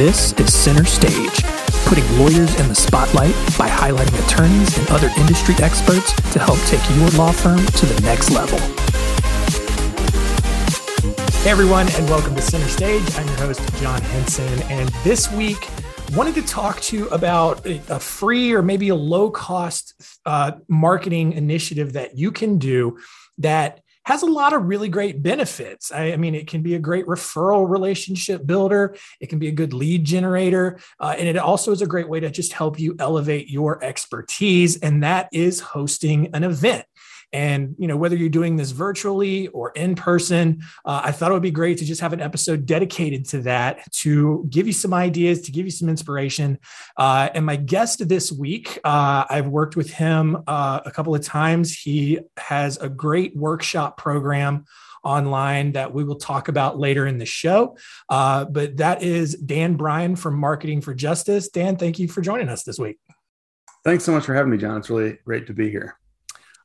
This is Center Stage, putting lawyers in the spotlight by highlighting attorneys and other industry experts to help take your law firm to the next level. Hey everyone, and welcome to Center Stage. I'm your host, John Henson, and this week wanted to talk to you about a free or maybe a low cost uh, marketing initiative that you can do that has a lot of really great benefits. I, I, mean, it can be a great referral relationship builder, it can be a good lead generator, uh, and it also is a great way to just help you elevate your expertise. And that is hosting an event. And you know whether you're doing this virtually or in person, uh, I thought it would be great to just have an episode dedicated to that to give you some ideas, to give you some inspiration. Uh, and my guest this week, uh, I've worked with him uh, a couple of times. He has a great workshop program online that we will talk about later in the show. Uh, but that is Dan Bryan from Marketing for Justice. Dan, thank you for joining us this week. Thanks so much for having me, John. It's really great to be here.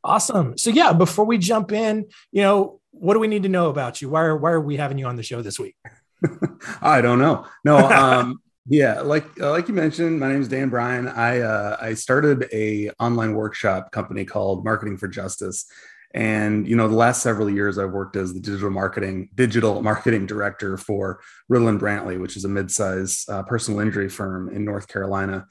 Awesome. So yeah, before we jump in, you know, what do we need to know about you? Why are why are we having you on the show this week? I don't know. No, um, yeah, like uh, like you mentioned, my name is Dan Bryan. I uh, I started a online workshop company called Marketing for Justice, and you know, the last several years I've worked as the digital marketing digital marketing director for Riddle and Brantley, which is a mid-size uh, personal injury firm in North Carolina.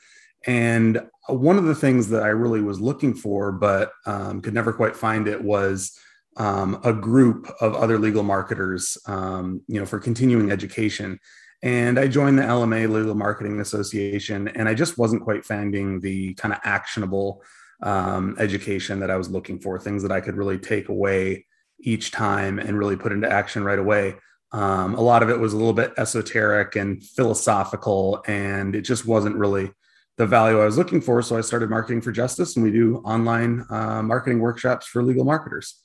And one of the things that I really was looking for, but um, could never quite find it, was um, a group of other legal marketers, um, you know, for continuing education. And I joined the LMA Legal Marketing Association, and I just wasn't quite finding the kind of actionable um, education that I was looking for, things that I could really take away each time and really put into action right away. Um, a lot of it was a little bit esoteric and philosophical, and it just wasn't really the value I was looking for. So I started marketing for justice, and we do online uh, marketing workshops for legal marketers.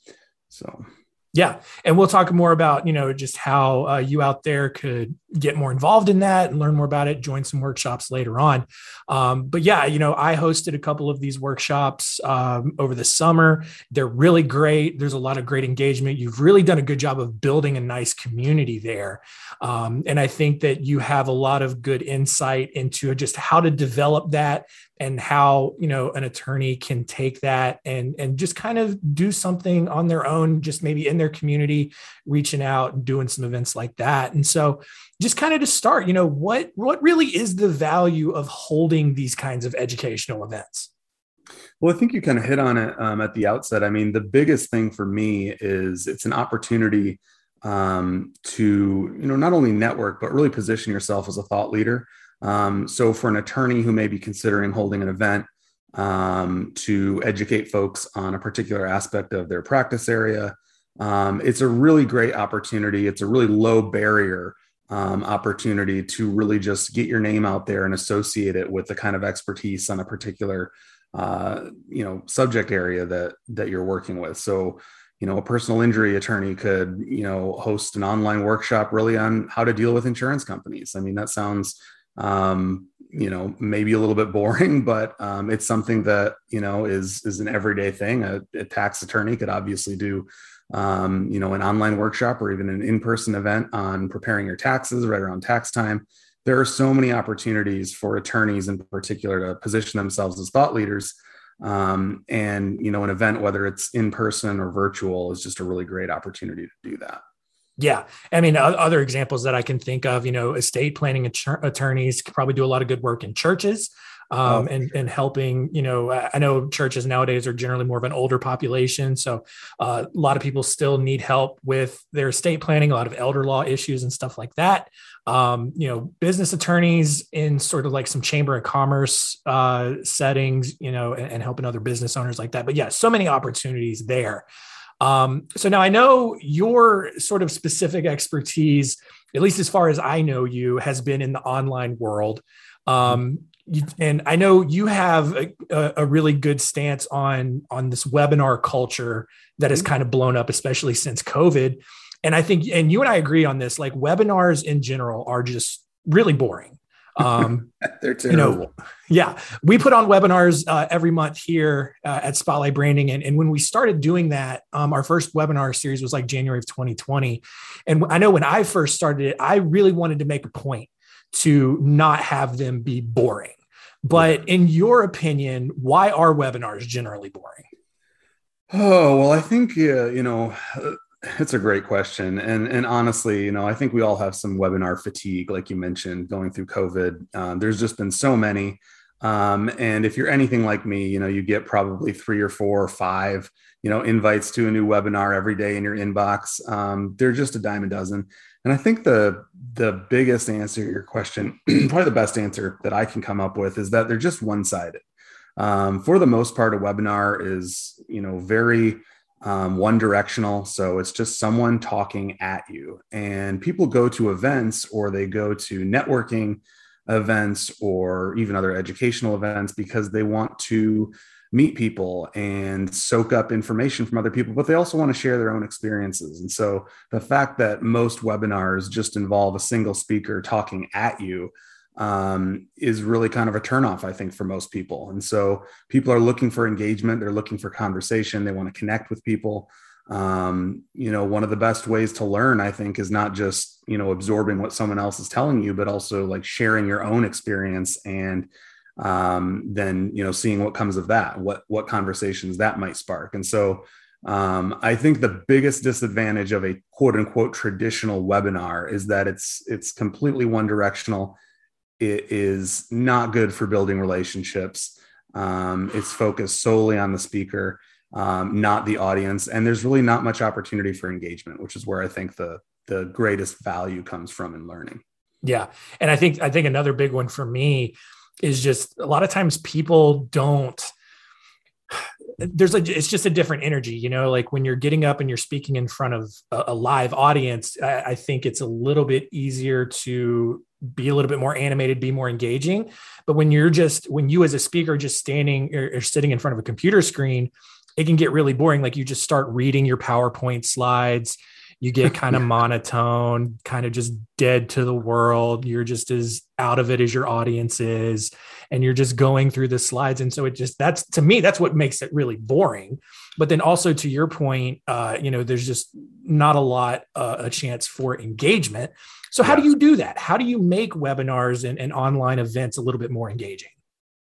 So yeah, and we'll talk more about you know just how uh, you out there could get more involved in that and learn more about it. Join some workshops later on. Um, but yeah, you know I hosted a couple of these workshops um, over the summer. They're really great. There's a lot of great engagement. You've really done a good job of building a nice community there, um, and I think that you have a lot of good insight into just how to develop that and how you know an attorney can take that and and just kind of do something on their own just maybe in their community reaching out and doing some events like that and so just kind of to start you know what what really is the value of holding these kinds of educational events well, I think you kind of hit on it um, at the outset. I mean, the biggest thing for me is it's an opportunity um, to, you know, not only network but really position yourself as a thought leader. Um, so, for an attorney who may be considering holding an event um, to educate folks on a particular aspect of their practice area, um, it's a really great opportunity. It's a really low barrier um, opportunity to really just get your name out there and associate it with the kind of expertise on a particular uh, you know subject area that that you're working with. So, you know, a personal injury attorney could you know host an online workshop really on how to deal with insurance companies. I mean, that sounds um, you know maybe a little bit boring but um, it's something that you know is is an everyday thing a, a tax attorney could obviously do um, you know an online workshop or even an in-person event on preparing your taxes right around tax time there are so many opportunities for attorneys in particular to position themselves as thought leaders um, and you know an event whether it's in person or virtual is just a really great opportunity to do that yeah. I mean, other examples that I can think of, you know, estate planning attorneys could probably do a lot of good work in churches. Um, oh. and, and helping, you know, I know churches nowadays are generally more of an older population. So uh, a lot of people still need help with their estate planning, a lot of elder law issues and stuff like that. Um, you know, business attorneys in sort of like some chamber of commerce uh, settings, you know, and, and helping other business owners like that. But yeah, so many opportunities there. Um, so now I know your sort of specific expertise, at least as far as I know you, has been in the online world. Um, you, and I know you have a, a, really good stance on on this webinar culture that has mm-hmm. kind of blown up, especially since COVID. And I think, and you and I agree on this. Like webinars in general are just really boring. Um, They're terrible. You know, yeah, we put on webinars uh, every month here uh, at Spotlight Branding, and, and when we started doing that, um, our first webinar series was like January of 2020. And I know when I first started it, I really wanted to make a point to not have them be boring. But in your opinion, why are webinars generally boring? Oh, well, I think, uh, you know, it's a great question. And, and honestly, you know, I think we all have some webinar fatigue, like you mentioned, going through COVID. Um, there's just been so many. Um, and if you're anything like me, you know, you get probably three or four or five, you know, invites to a new webinar every day in your inbox. Um, they're just a dime a dozen. And I think the the biggest answer to your question, probably the best answer that I can come up with, is that they're just one sided. Um, for the most part, a webinar is you know very um, one directional. So it's just someone talking at you. And people go to events or they go to networking events or even other educational events because they want to meet people and soak up information from other people, but they also want to share their own experiences. And so the fact that most webinars just involve a single speaker talking at you um, is really kind of a turnoff, I think, for most people. And so people are looking for engagement, they're looking for conversation, they want to connect with people. Um, you know, one of the best ways to learn, I think, is not just, you know, absorbing what someone else is telling you, but also like sharing your own experience and um, then you know seeing what comes of that what what conversations that might spark. And so um, i think the biggest disadvantage of a quote unquote traditional webinar is that it's it's completely one directional it is not good for building relationships. Um, it's focused solely on the speaker um, not the audience. And there's really not much opportunity for engagement which is where i think the the greatest value comes from in learning. Yeah. And i think i think another big one for me is just a lot of times people don't there's a it's just a different energy you know like when you're getting up and you're speaking in front of a, a live audience I, I, think it's a little bit easier to be a little bit more animated be more engaging. But when you're just when you as a speaker just standing or, or sitting in front of a computer screen it can get really boring like you just start reading your powerpoint slides you get kind of monotone, kind of just dead to the world. You're just as out of it as your audience is, and you're just going through the slides. And so it just that's to me, that's what makes it really boring. But then also to your point, uh, you know, there's just not a lot uh, a chance for engagement. So how do you do that? How do you make webinars and, and online events a little bit more engaging?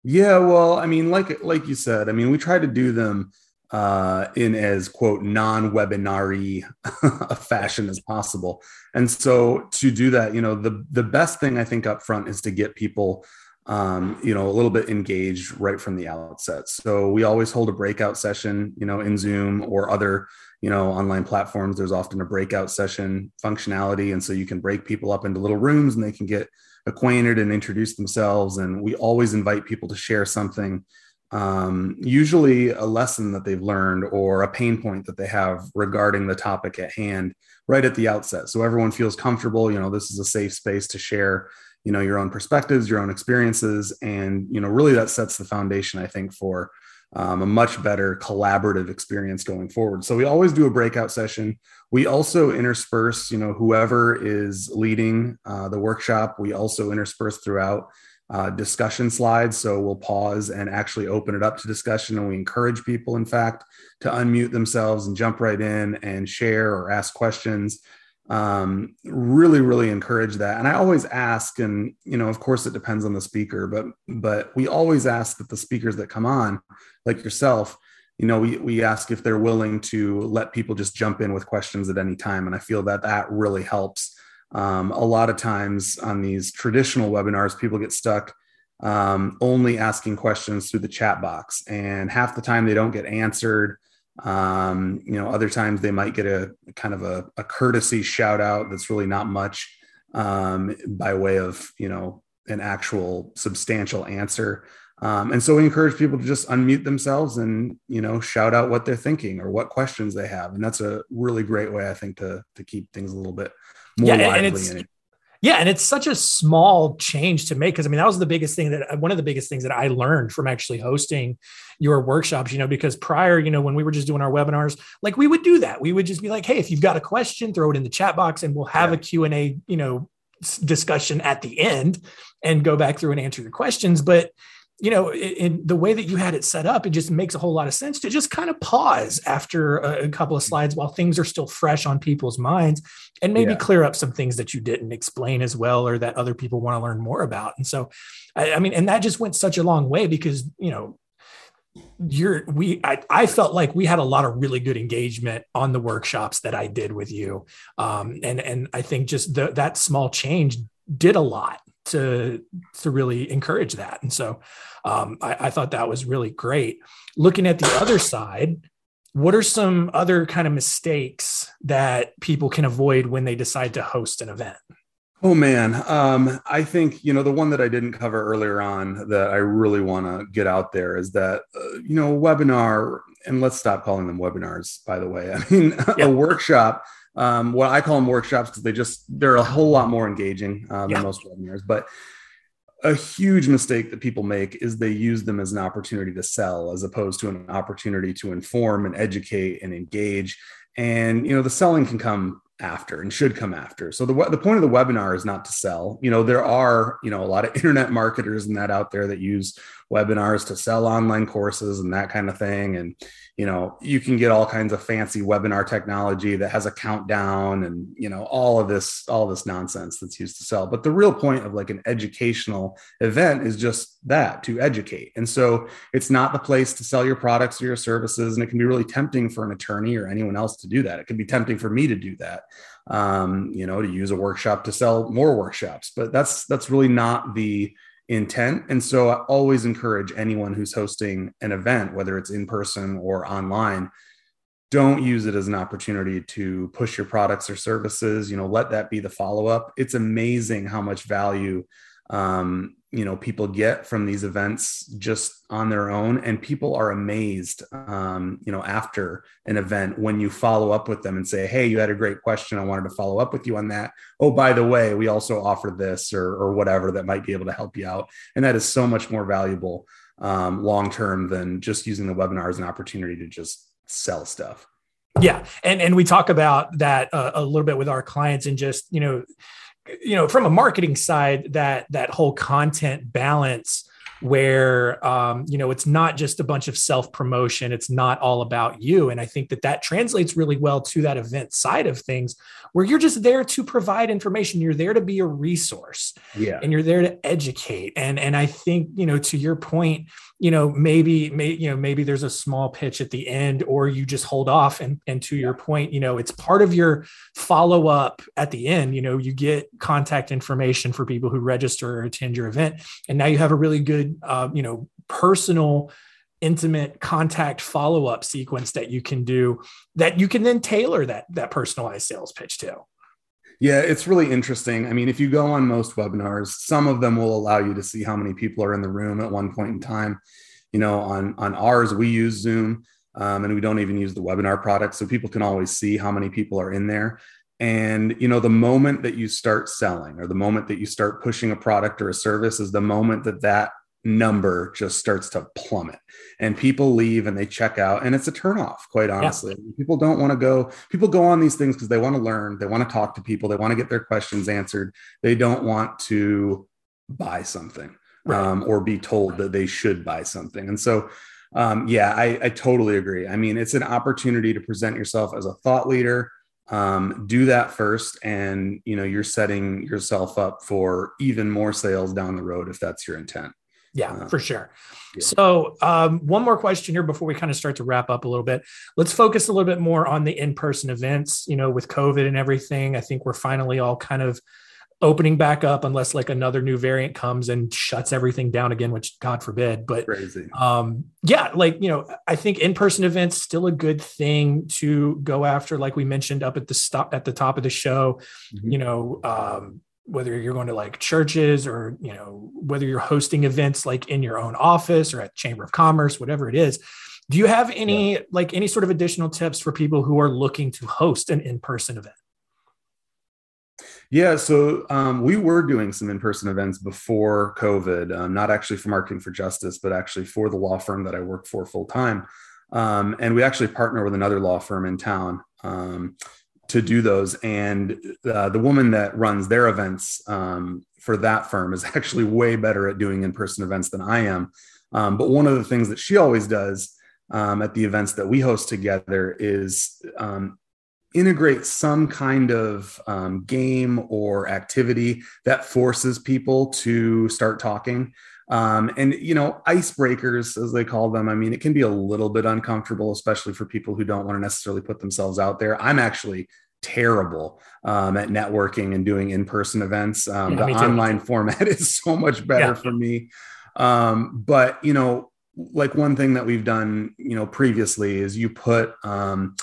Yeah, well, I mean, like like you said, I mean, we try to do them uh, in as quote non-webinary fashion as possible. And so to do that, you know, the the best thing I think up front is to get people um, you know, a little bit engaged right from the outset. So we always hold a breakout session, you know, in Zoom or other, you know, online platforms. There's often a breakout session functionality. And so you can break people up into little rooms and they can get acquainted and introduce themselves. And we always invite people to share something um, usually a lesson that they've learned or a pain point that they have regarding the topic at hand right at the outset. So everyone feels comfortable you know this is a safe space to share you know your own perspectives your own experiences and you know really that sets the foundation i think for um, a much better collaborative experience going forward. So we always do a breakout session. We also intersperse you know whoever is leading uh, the workshop. We also intersperse throughout uh, discussion slides. So we'll pause and actually open it up to discussion. And we encourage people, in fact, to unmute themselves and jump right in and share or ask questions. Um, really, really encourage that. And I always ask, and you know, of course, it depends on the speaker, but but we always ask that the speakers that come on, like yourself, you know, we we ask if they're willing to let people just jump in with questions at any time. And I feel that that really helps um, a lot of times on these traditional webinars, people get stuck um, only asking questions through the chat box, and half the time they don't get answered. Um, you know, other times they might get a kind of a, a courtesy shout out that's really not much um, by way of you know an actual substantial answer. Um, and so we encourage people to just unmute themselves and you know shout out what they're thinking or what questions they have, and that's a really great way I think to to keep things a little bit more yeah, lively in it. Yeah, and it's such a small change to make because I mean that was the biggest thing that one of the biggest things that I learned from actually hosting your workshops. You know, because prior, you know, when we were just doing our webinars, like we would do that. We would just be like, "Hey, if you've got a question, throw it in the chat box, and we'll have yeah. a Q and A, you know, discussion at the end, and go back through and answer your questions." But you know, in, the way that you had it set up, it just makes a whole lot of sense to just kind of pause after a, a couple of slides while things are still fresh on people's minds and maybe yeah. clear up some things that you didn't explain as well or that other people want to learn more about. And so, I, I mean, and that just went such a long way because, you know, you're we I, I felt like we had a lot of really good engagement on the workshops that I did with you. Um, and and I think just the, that small change did a lot to to really encourage that. And so um, I, I thought that was really great. Looking at the other side, what are some other kind of mistakes that people can avoid when they decide to host an event? Oh man, um, I think you know the one that I didn't cover earlier on that I really want to get out there is that uh, you know webinar, and let's stop calling them webinars. By the way, I mean yeah. a workshop. Um, what I call them workshops because they just they're a whole lot more engaging uh, than yeah. most webinars. But a huge mistake that people make is they use them as an opportunity to sell as opposed to an opportunity to inform and educate and engage. And you know the selling can come after and should come after. So the the point of the webinar is not to sell. You know, there are, you know, a lot of internet marketers and that out there that use webinars to sell online courses and that kind of thing. And you know you can get all kinds of fancy webinar technology that has a countdown and you know all of this all this nonsense that's used to sell. But the real point of like an educational event is just that to educate. And so it's not the place to sell your products or your services and it can be really tempting for an attorney or anyone else to do that. It can be tempting for me to do that um, you know to use a workshop to sell more workshops. But that's that's really not the intent. And so I always encourage anyone who's hosting an event, whether it's in person or online, don't use it as an opportunity to push your products or services. You know, let that be the follow up. It's amazing how much value um, you know people get from these events just on their own and people are amazed um, you know after an event when you follow up with them and say hey you had a great question. I wanted to follow up with you on that. Oh by the way we also offer this or, or whatever that might be able to help you out. And that is so much more valuable um, long term than just using the webinar as an opportunity to just sell stuff. Yeah. And and we talk about that uh, a little bit with our clients and just you know you know from a marketing side that that whole content balance where um, you know it's not just a bunch of self promotion it's not all about you. And i think that that translates really well to that event side of things where you're just there to provide information. You're there to be a resource yeah. and you're there to educate. And and i think you know to your point you know maybe may, you know maybe there's a small pitch at the end or you just hold off. And and to your point you know it's part of your follow up at the end. You know you get contact information for people who register or attend your event and now you have a really good uh, you know personal intimate contact follow up sequence that you can do that you can then tailor that that personalized sales pitch to yeah, it's really interesting. I mean, if you go on most webinars, some of them will allow you to see how many people are in the room at one point in time. You know, on on ours, we use Zoom, um, and we don't even use the webinar product, so people can always see how many people are in there. And you know, the moment that you start selling, or the moment that you start pushing a product or a service, is the moment that that number just starts to plummet. And people leave and they check out and it's a turnoff quite honestly. Yeah. people don't want to go people go on these things because they want to learn they want to talk to people they want to get their questions answered. They don't want to buy something right. um, or be told that they should buy something. And so um, yeah I, I totally agree. I mean it's an opportunity to present yourself as a thought leader um, do that first and you know you're setting yourself up for even more sales down the road if that's your intent yeah, uh, for sure. Yeah. So, um, one more question here before we kind of start to wrap up a little bit. Let's focus a little bit more on the in person events. You know, with COVID and everything, I think we're finally all kind of opening back up unless like another new variant comes and shuts everything down again which god forbid but Crazy. um yeah like you know i think in-person events still a good thing to go after like we mentioned up at the stop at the top of the show mm-hmm. you know um whether you're going to like churches or you know whether you're hosting events like in your own office or at chamber of commerce whatever it is do you have any yeah. like any sort of additional tips for people who are looking to host an in-person event yeah, so um, we were doing some in-person events before COVID, um, not actually for Marketing for Justice, but actually for the law firm that I work for full time. Um, and we actually partner with another law firm in town. To do those. And uh, the woman that runs their events um, for that firm is actually way better at doing in person events than I am. Um, but one of the things that she always does um, at the events that we host together is um, integrate some kind of um, game or activity that forces people to start talking. Um, and you know, icebreakers, as they call them. I mean, it can be a little bit uncomfortable, especially for people who don't want to necessarily put themselves out there. I'm actually terrible um, at networking and doing in-person events. Um, yeah, the online format is so much better yeah. for me. Um, but you know, like one thing that we've done, you know, previously is you put um,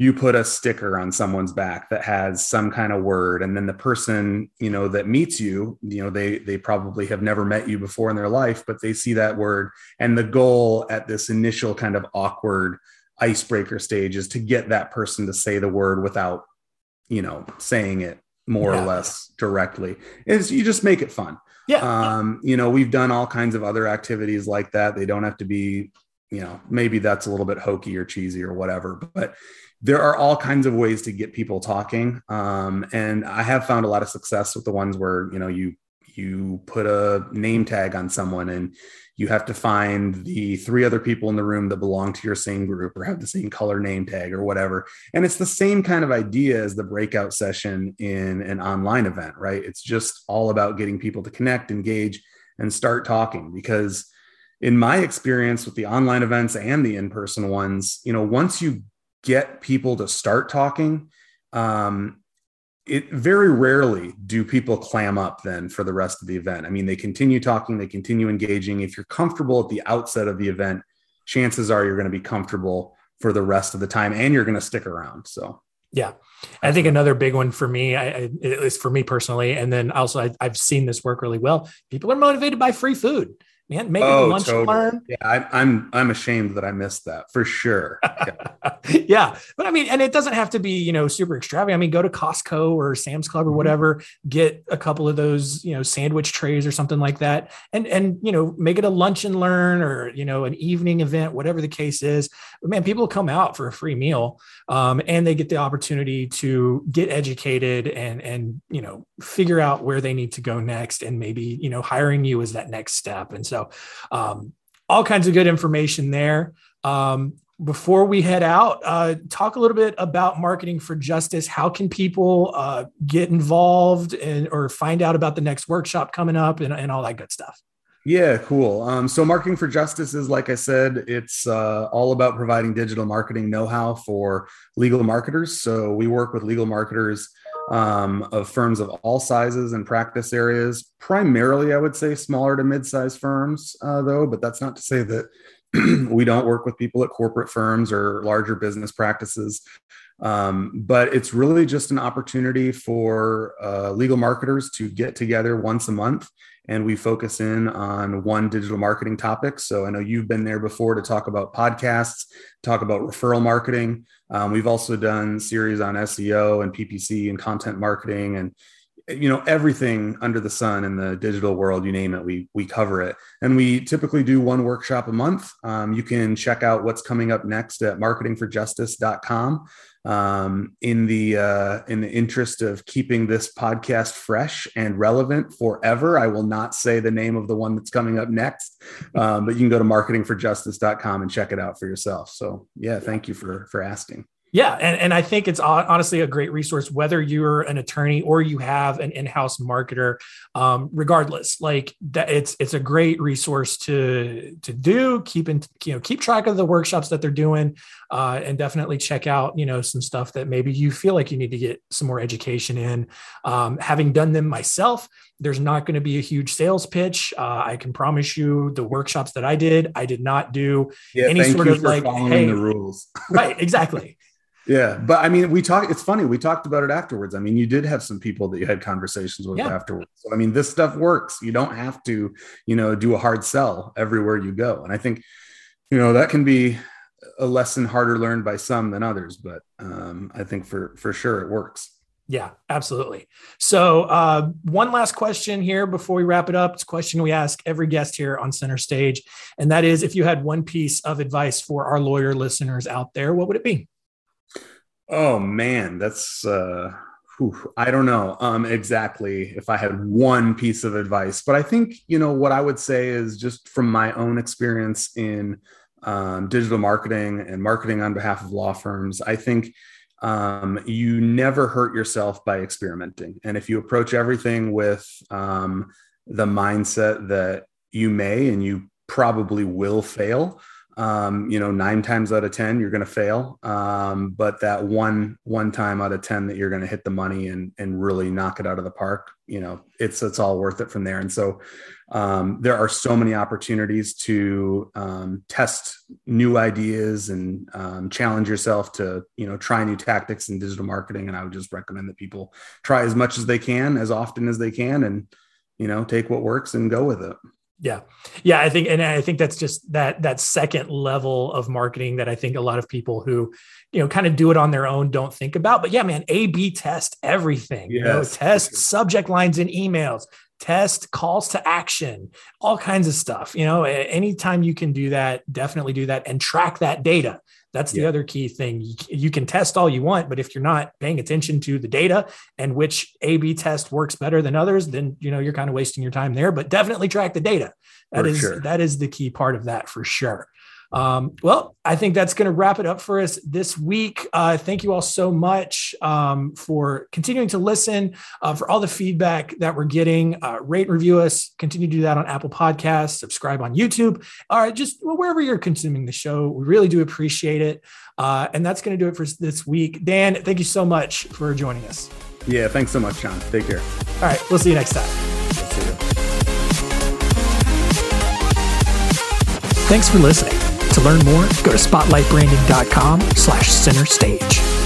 you put a sticker on someone's back that has some kind of word and then the person you know that meets you you know they they probably have never met you before in their life but they see that word. And the goal at this initial kind of awkward icebreaker stage is to get that person to say the word without you know saying it more yeah. or less directly. Is you just make it fun. Yeah. Um you know we've done all kinds of other activities like that. They don't have to be you know maybe that's a little bit hokey or cheesy or whatever but there are all kinds of ways to get people talking. Um, and i have found a lot of success with the ones where you know you you put a name tag on someone and you have to find the three other people in the room that belong to your same group or have the same color name tag or whatever. And it's the same kind of idea as the breakout session in an online event right? It's just all about getting people to connect engage and start talking because in my experience with the online events and the in-person ones you know once you get people to start talking um, it very rarely do people clam up then for the rest of the event. I mean they continue talking they continue engaging. If you're comfortable at the outset of the event chances are you're going to be comfortable for the rest of the time and you're going to stick around so. Yeah. I think another big one for me I, at least for me personally and then also I, i've seen this work really well. People are motivated by free food man, make oh, it lunch totally. learn. Yeah, I, am I'm, I'm ashamed that I missed that for sure. Yeah. yeah. but I mean, and it doesn't have to be you know super extravagant. I mean, go to Costco or Sam's Club or mm-hmm. whatever, get a couple of those you know sandwich trays or something like that, and and you know make it a lunch and learn or you know an evening event, whatever the case is. But man, people come out for a free meal, um, and they get the opportunity to get educated and and you know figure out where they need to go next, and maybe you know hiring you is that next step, and so so, um, all kinds of good information there. Um, before we head out, uh, talk a little bit about marketing for justice. How can people uh, get involved and or find out about the next workshop coming up and, and all that good stuff? Yeah, cool. Um, so, marketing for justice is like I said, it's uh, all about providing digital marketing know-how for legal marketers. So, we work with legal marketers um, of firms of all sizes and practice areas. Primarily, I would say smaller to mid-sized firms, uh, though. But that's not to say that we don't work with people at corporate firms or larger business practices. Um, but it's really just an opportunity for uh, legal marketers to get together once a month and we focus in on one digital marketing topic. So I know you've been there before to talk about podcasts, talk about referral marketing. Um, we've also done series on SEO and PPC and content marketing and you know everything under the sun in the digital world you name it we we cover it and we typically do one workshop a month um, you can check out what's coming up next at marketingforjustice.com um, in the uh, in the interest of keeping this podcast fresh and relevant forever, I will not say the name of the one that's coming up next, um, but you can go to marketingforjustice.com and check it out for yourself. So yeah, thank you for for asking. Yeah, and, and I think it's honestly a great resource whether you're an attorney or you have an in-house marketer. Um, regardless, like that, it's it's a great resource to to do. Keep in you know keep track of the workshops that they're doing, uh, and definitely check out you know some stuff that maybe you feel like you need to get some more education in. Um, having done them myself, there's not going to be a huge sales pitch. Uh, I can promise you, the workshops that I did, I did not do yeah, any sort of like, hey, the rules. right, exactly. Yeah, but I mean, we talked. It's funny. We talked about it afterwards. I mean, you did have some people that you had conversations with yeah. afterwards. So, I mean, this stuff works. You don't have to, you know, do a hard sell everywhere you go. And I think, you know, that can be a lesson harder learned by some than others. But um, I think for for sure it works. Yeah, absolutely. So, uh, one last question here before we wrap it up. It's a question we ask every guest here on Center Stage, and that is: if you had one piece of advice for our lawyer listeners out there, what would it be? Oh man, that's uh whew, I don't know um exactly if I had one piece of advice, but I think, you know, what I would say is just from my own experience in um, digital marketing and marketing on behalf of law firms, I think um, you never hurt yourself by experimenting. And if you approach everything with um, the mindset that you may and you probably will fail, um, you know, nine times out of ten you're going to fail, um, but that one one time out of ten that you're going to hit the money and and really knock it out of the park, you know, it's it's all worth it from there. And so um, there are so many opportunities to um, test new ideas and um, challenge yourself to you know try new tactics in digital marketing. And I would just recommend that people try as much as they can, as often as they can, and you know take what works and go with it. Yeah. Yeah. I think, and I think that's just that, that second level of marketing that I think a lot of people who, you know, kind of do it on their own don't think about. But yeah, man, A B test everything, yes. you know, test subject lines in emails, test calls to action, all kinds of stuff. You know, anytime you can do that, definitely do that and track that data. That's the yeah. other key thing. You, can test all you want, but if you're not paying attention to the data and which A/B test works better than others, then you know you're kind of wasting your time there. But definitely track the data. That for is sure. that is the key part of that for sure. Um, well, I think that's going to wrap it up for us this week. Uh, thank you all so much um, for continuing to listen, uh, for all the feedback that we're getting. Uh, rate and review us. Continue to do that on Apple Podcasts. Subscribe on YouTube. All right, just wherever you're consuming the show. We really do appreciate it. Uh, and that's going to do it for this week. Dan, thank you so much for joining us. Yeah, thanks so much, John. Take care. All right, we'll see you next time. Thanks for listening. Learn more, go to spotlightbranding.com slash center stage.